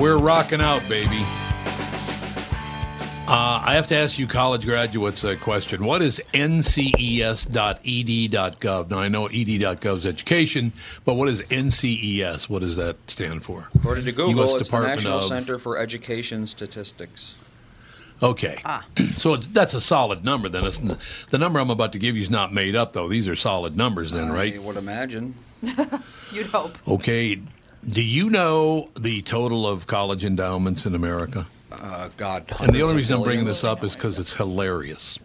We're rocking out, baby. Uh, I have to ask you, college graduates, a question. What is nces.ed.gov? Now, I know ed.gov is education, but what is NCES? What does that stand for? According to Google, US it's Department the National of- Center for Education Statistics. Okay. Ah. So that's a solid number then. It's, the number I'm about to give you is not made up, though. These are solid numbers then, right? I would imagine. You'd hope. Okay. Do you know the total of college endowments in America? Uh, God. And the only reason I'm bringing this up is because it's hilarious.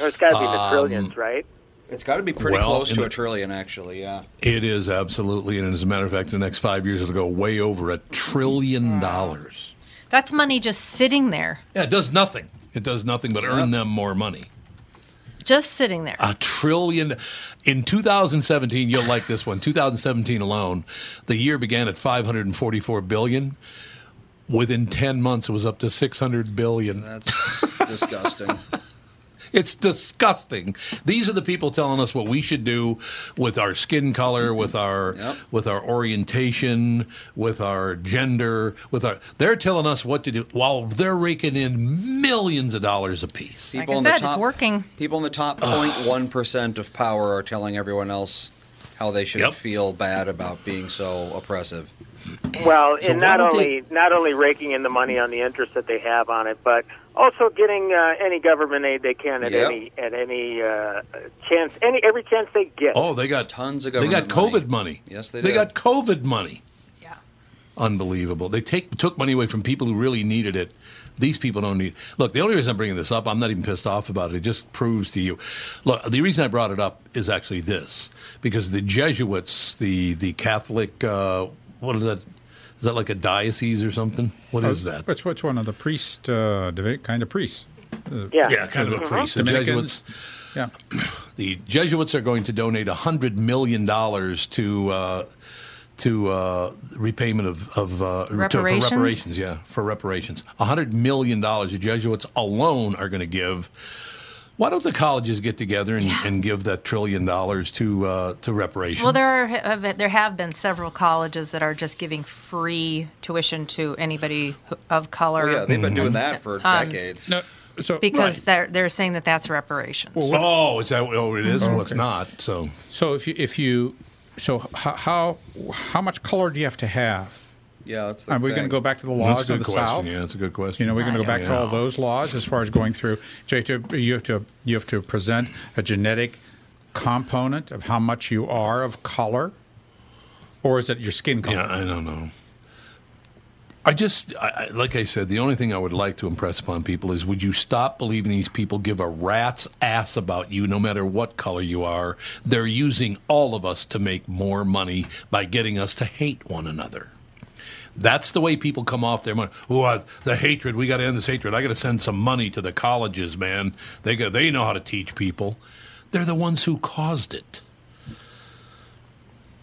Or it's got to be the Um, trillions, right? It's got to be pretty Well, close to the- a trillion, actually. Yeah. It is absolutely, and as a matter of fact, the next five years, it'll go way over a trillion dollars. That's money just sitting there, Yeah, it does nothing. It does nothing but earn them more money. Just sitting there. A trillion. In 2017, you'll like this one. 2017 alone, the year began at 544 billion. Within 10 months, it was up to 600 billion. That's disgusting. It's disgusting. These are the people telling us what we should do with our skin color, with our with our orientation, with our gender, with our they're telling us what to do while they're raking in millions of dollars apiece. Like I said, it's working. People in the top 0.1 percent of power are telling everyone else how they should Yep. feel bad about being so oppressive. Well, So and not don't only not only raking in the money on the interest that they have on it, but also getting uh, any government aid they can at Yep. any at any uh, chance, any every chance they get. Oh, they got tons of government. They got government COVID money. Yes, they They do. got COVID money. Yeah. Unbelievable. They take took money away from people who really needed it. These people don't need. Look, the only reason I'm bringing this up, I'm not even pissed off about it. It just proves to you. Look, the reason I brought it up is actually this, because the Jesuits, the the Catholic, uh, what is that? Is that like a diocese or something? What is that? Which which one of the priest uh, kind of priests? Uh, Yeah. Yeah, kind of a priest. The Dominicans. Jesuits. Yeah. The Jesuits are going to donate hundred million dollars to uh, to uh, repayment of, of uh, to- Reparations? for reparations. Yeah, for reparations. A hundred million dollars the Jesuits alone are going to give. Why don't the colleges get together and, and give that trillion dollars to uh, to reparations? Well, there are have- there have been several colleges that are just giving free tuition to anybody of color. Well, yeah, they've been doing Mm-hmm. that for Um, decades. No, so because Right. they're they're saying that that's reparations. Well, oh, is that oh it is? Well, it's not. So So if you if you so h- how how much color do you have to have? Yeah, that's the Are we going to go back to the laws of the question. South? Yeah, that's a good question. You know, we're going to go back to all those laws as far as going through. So you have to you have to you have to present a genetic component of how much you are of color, or is it your skin color? Yeah, I don't know. I just, I, I- like I said, the only thing I would like to impress upon people is would you stop believing these people give a rat's ass about you no matter what color you are? They're using all of us to make more money by getting us to hate one another. That's the way people come off their money. Oh, uh, the hatred! We got to end this hatred. I got to send some money to the colleges, man. They got, they know how to teach people. They're the ones who caused it.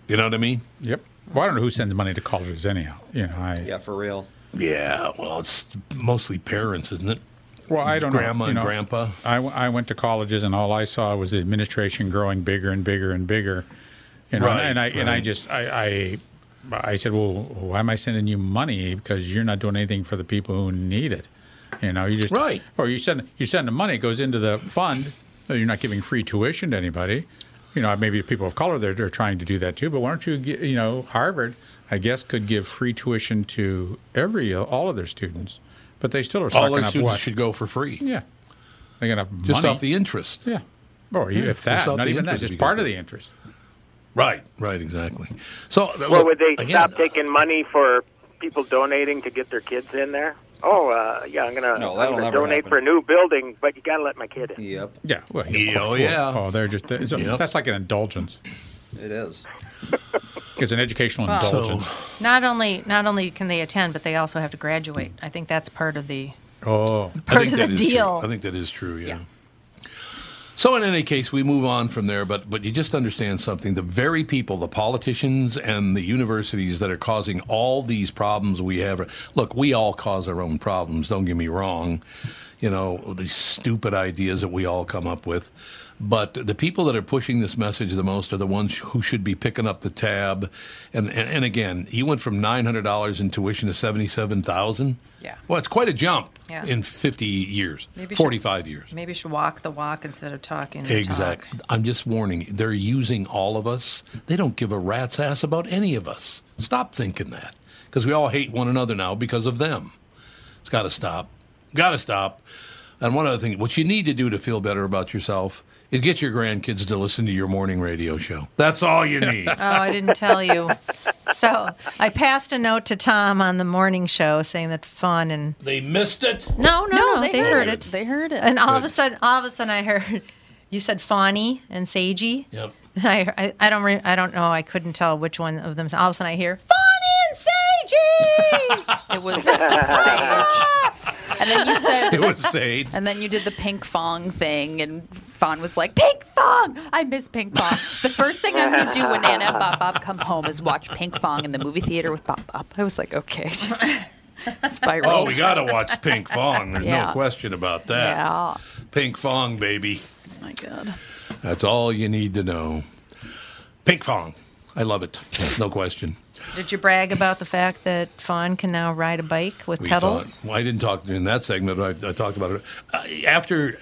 You know what I mean? Yep. Well, I don't know who sends money to colleges anyhow. You know, I Yeah, for real. Yeah, well, it's mostly parents, isn't it? Well, I don't Grandma know. you and know, grandpa. I, w- I went to colleges, and all I saw was the administration growing bigger and bigger and bigger. You know, Right, and I and I just I, I I said, well, why am I sending you money? Because you're not doing anything for the people who need it. You know, you just Right. Or you send you send the money it goes into the fund. You're not giving free tuition to anybody. You know, maybe people of color they're, they're trying to do that too. But why don't you get, you know Harvard? I guess could give free tuition to every all of their students, but they still are All their students what? should go for free, Yeah, they got enough just money. off the interest. Yeah. Or Yeah, if that, not even that, just part of the interest. Right, right, exactly. So, Well, would they again, stop taking money for people donating to get their kids in there? Oh, uh, yeah, I'm gonna, No, I'm gonna donate happen. for a new building, but you got to let my kid in. Yep, Yeah. Well, of Yeah, oh, yeah. Oh, they're just so Yep. that's like an indulgence. it is. It's an educational Well- indulgence. Not only not only can they attend, but they also have to graduate. I think that's part of the oh, I part think of that the is true. deal. I think that is true. Yeah. So in any case, we move on from there, but but you just understand something: the very people, the politicians and the universities that are causing all these problems we have. Look, we all cause our own problems. Don't get me wrong. You know these stupid ideas that we all come up with. But the people that are pushing this message the most are the ones who should be picking up the tab. And and, and again, he went from nine hundred dollars in tuition to seventy seven thousand. Yeah. Well, it's quite a jump Yeah. in 50 years, Maybe 45 years. maybe you should walk the walk instead of talking Exactly. talk. I'm just warning they're using all of us. They don't give a rat's ass about any of us. Stop thinking that. Because we all hate one another now because of them. It's got to stop. Got to stop. And one other thing, what you need to do to feel better about yourself is get your grandkids to listen to your morning radio show. That's all you need. Oh, I didn't tell you. So I passed a note to Tom on the morning show saying that fun and they missed it. no, no, no, they, they, heard it. They heard it. And all of a sudden, all of a sudden, I heard you said Fawny and Sagey. Yep. And I, I, I don't, re- I don't know. I couldn't tell which one of them. All of a sudden, I hear Fawny and Sagey. It was Sage. And then you said, It was Sage. and then you did the Pinkfong thing, and Fawn was like, "Pink Fong, I miss Pinkfong." the first thing I'm gonna do when Anna and Bob Bob come home is watch Pinkfong in the movie theater with Bob Bob. I was like, okay, just spiral. Oh, we got to watch Pinkfong. There's Yeah. no question about that. Yeah. Pinkfong, baby. Oh my god. That's all you need to know. Pinkfong. I love it. No question. Did you brag about the fact that Fawn can now ride a bike with We pedals? talked- well, I didn't talk in that segment. But I, I talked about it uh, after.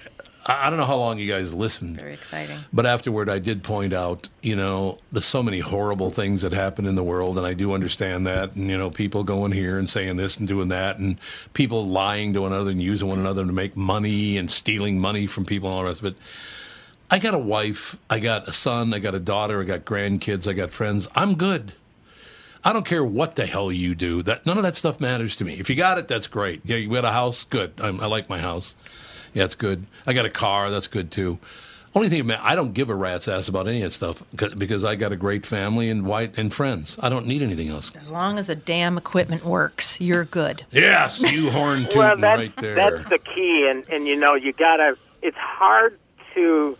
I don't know how long you guys listened, Very exciting. but afterward, I did point out, you know, there's so many horrible things that happen in the world, and I do understand that. And you know, people going here and saying this and doing that, and people lying to one another and using one another to make money and stealing money from people and all the rest of it. I got a wife, I got a son, I got a daughter, I got grandkids, I got friends. I'm good. I don't care what the hell you do. That none of that stuff matters to me. If you got it, that's great. Yeah, you got a house, good. I'm, I like my house. Yeah, it's good. I got a car, that's good too. Only thing, man, I don't give a rat's ass about any of that stuff because I got a great family and white and friends. I don't need anything else. As long as the damn equipment works, you're good. Yes, you horn tooting well, that's, right there. that's the key, and and you know you gotta. It's hard to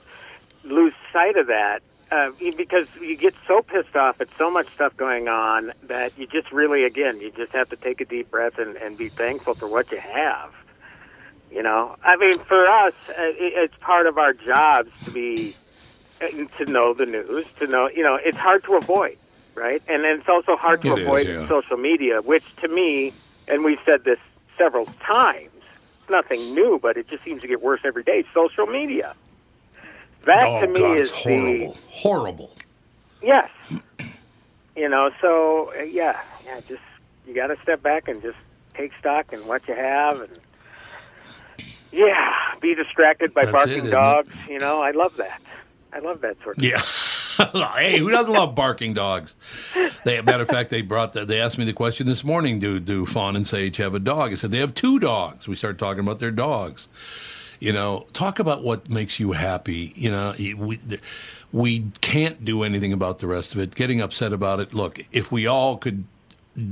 lose sight of that uh, because you get so pissed off at so much stuff going on that you just really, again, you just have to take a deep breath and, and be thankful for what you have. You know, I mean, for us, uh, it's part of our jobs to be uh, to know the news, to know, you know, it's hard to avoid, right? And then it's also hard to It is, avoid yeah. social media, which to me, and we've said this several times, it's nothing new, but it just seems to get worse every day. Social media. That oh to me God, is it's the horrible, horrible. Yes. You know, so uh, yeah, yeah, just you got to step back and just take stock in what you have, and yeah, be distracted by That's barking it? dogs. You know, I love that. I love that sort of. Yeah. hey, who doesn't love barking dogs? They, matter of fact, they brought the, they asked me the question this morning: Do do Fawn and Sage have a dog? I said they have two dogs. We started talking about their dogs. You know, talk about what makes you happy. You know, we we can't do anything about the rest of it. Getting upset about it. Look, if we all could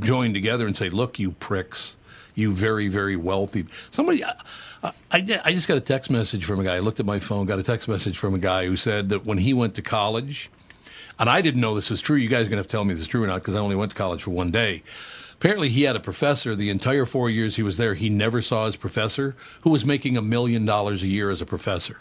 join together and say, "Look, you pricks, you very very wealthy." Somebody, I, I, I just got a text message from a guy. I looked at my phone, got a text message from a guy who said that when he went to college, and I didn't know this was true. You guys are gonna have to tell me this is true or not because I only went to college for one day. Apparently, he had a professor the entire four years he was there. He never saw his professor, who was making a million dollars a year as a professor.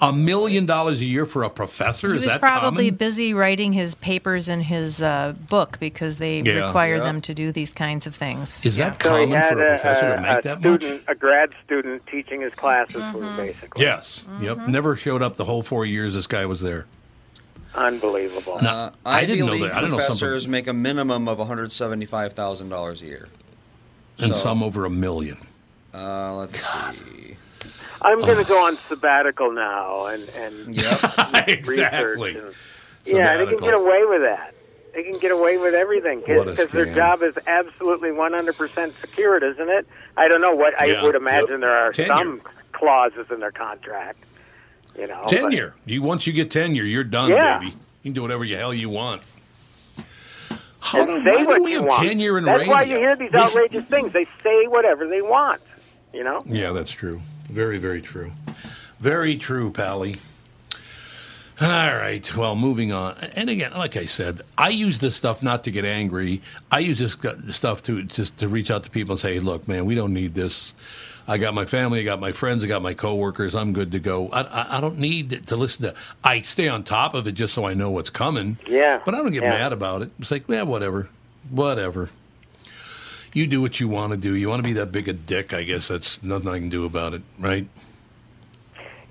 A million dollars a year for a professor? He is was that probably common? busy writing his papers in his uh, book because they Yeah. require Yeah. them to do these kinds of things. Is that common had for a professor to make a that much? student, a grad student teaching his classes was basically Yes. Yep. Never showed up the whole four years this guy was there. unbelievable. No, I Ivy didn't know League that. I didn't know some professors make a minimum of one hundred seventy-five thousand dollars a year. and So- some over a million. Uh, let's see. I'm going to go on sabbatical now and and exactly. research. And, yeah, they can get away with that. They can get away with everything because their job is absolutely 100% secured, isn't it? I don't know what Yeah. I would imagine Yep. there are Tenure. some clauses in their contract. You know, but- Tenure. You once you get tenure, you're done, Yeah. baby. You can do whatever the hell you want. How do, say why do we you have want. tenure in That's radio? why you hear these outrageous things. They say whatever they want. You know. Yeah, that's true. Very, very true. Very true, Pally. All right. Well, moving on. And again, like I said, I use this stuff not to get angry. I use this stuff to just to reach out to people and say, "Look, man, we don't need this. I got my family, I got my friends, I got my coworkers. I'm good to go. I, I, I don't need to listen to. I stay on top of it just so I know what's coming. Yeah. But I don't get yeah. mad about it. It's like, yeah, whatever, whatever. You do what you want to do. You want to be that big a dick. I guess that's nothing I can do about it, right?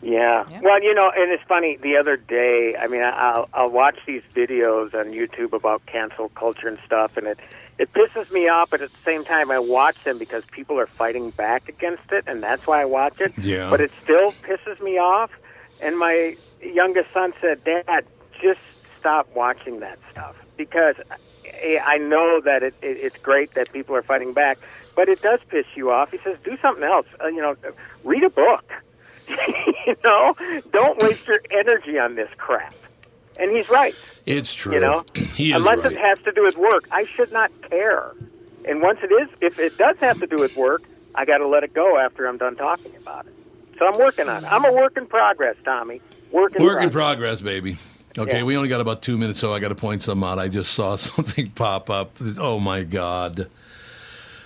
Yeah. Well, you know, and it's funny. The other day, I mean, I- I'll I'll watch these videos on YouTube about cancel culture and stuff, and it it pisses me off. But at the same time, I watch them because people are fighting back against it, and that's why I watch it. Yeah. But it still pisses me off. And my youngest son said, "Dad, just stop watching that stuff because." I I know that it, it, it's great that people are fighting back, but it does piss you off. He says, "Do something else. Uh, you know, read a book. you know, don't waste your energy on this crap." And he's right. It's true. You know, unless right. it has to do with work, I should not care. And once it is, if it does have to do with work, I got to let it go after I'm done talking about it. So I'm working on it. I'm a work in progress, Tommy. Work in Work in progress. progress, baby. Okay, Yeah. we only got about two minutes, so I got to point some out. I just saw something pop up. Oh my God!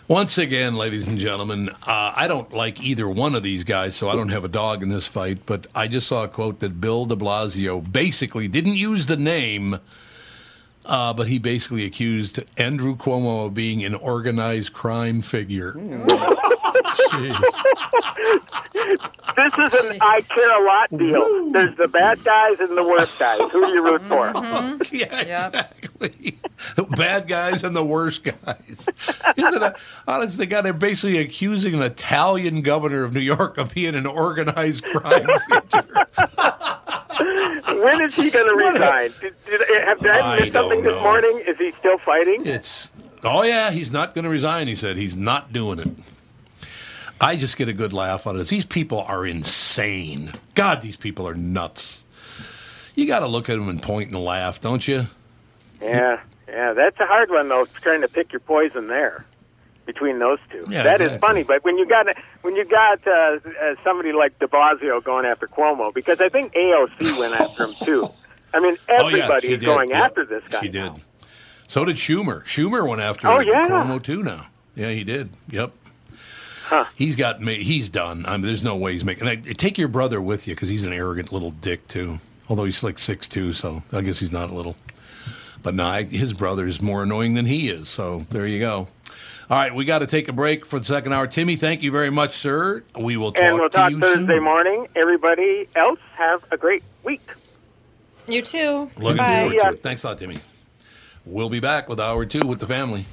Once again, ladies and gentlemen, uh, I don't like either one of these guys, so I don't have a dog in this fight. But I just saw a quote that Bill De Blasio basically didn't use the name, uh, but he basically accused Andrew Cuomo of being an organized crime figure. This is an I care a lot deal. There's the bad guys and the worst guys. Who do you root for? Mm-hmm. yeah, exactly. Bad guys and the worst guys. Isn't it? Honestly, to God, they're basically accusing an Italian governor of New York of being an organized crime figure. when is he going to resign? Did, did, eh, have did I I missed something don't this morning? Is he still fighting? It's oh yeah, he's not going to resign. He said he's not doing it. I just get a good laugh out of this. These people are insane. God, these people are nuts. You got to look at them and point and laugh, don't you? Yeah, yeah. That's a hard one though. Trying to pick your poison there. between those two. Yeah, That is exactly. funny, but when you got when you got uh, uh, somebody like De Blasio going after Cuomo, because I think AOC went after him too. I mean, Oh, yeah, everybody is did. going Yeah, after this guy. She did. So did Schumer. Schumer went after Oh, yeah. Cuomo too now. Yeah, he did. Yep. He's got. He's done. I mean, there's no way he's making. And I, take your brother with you because he's an arrogant little dick too. Although he's like six two, so I guess he's not a little. But no, I, his brother is more annoying than he is. So there you go. All right, we got to take a break for the second hour. Timmy, thank you very much, sir. We will talk And we'll to talk you Thursday soon. morning. Everybody else have a great week. You too. Looking Bye. forward to it. Thanks a lot, Timmy. We'll be back with hour two with the family.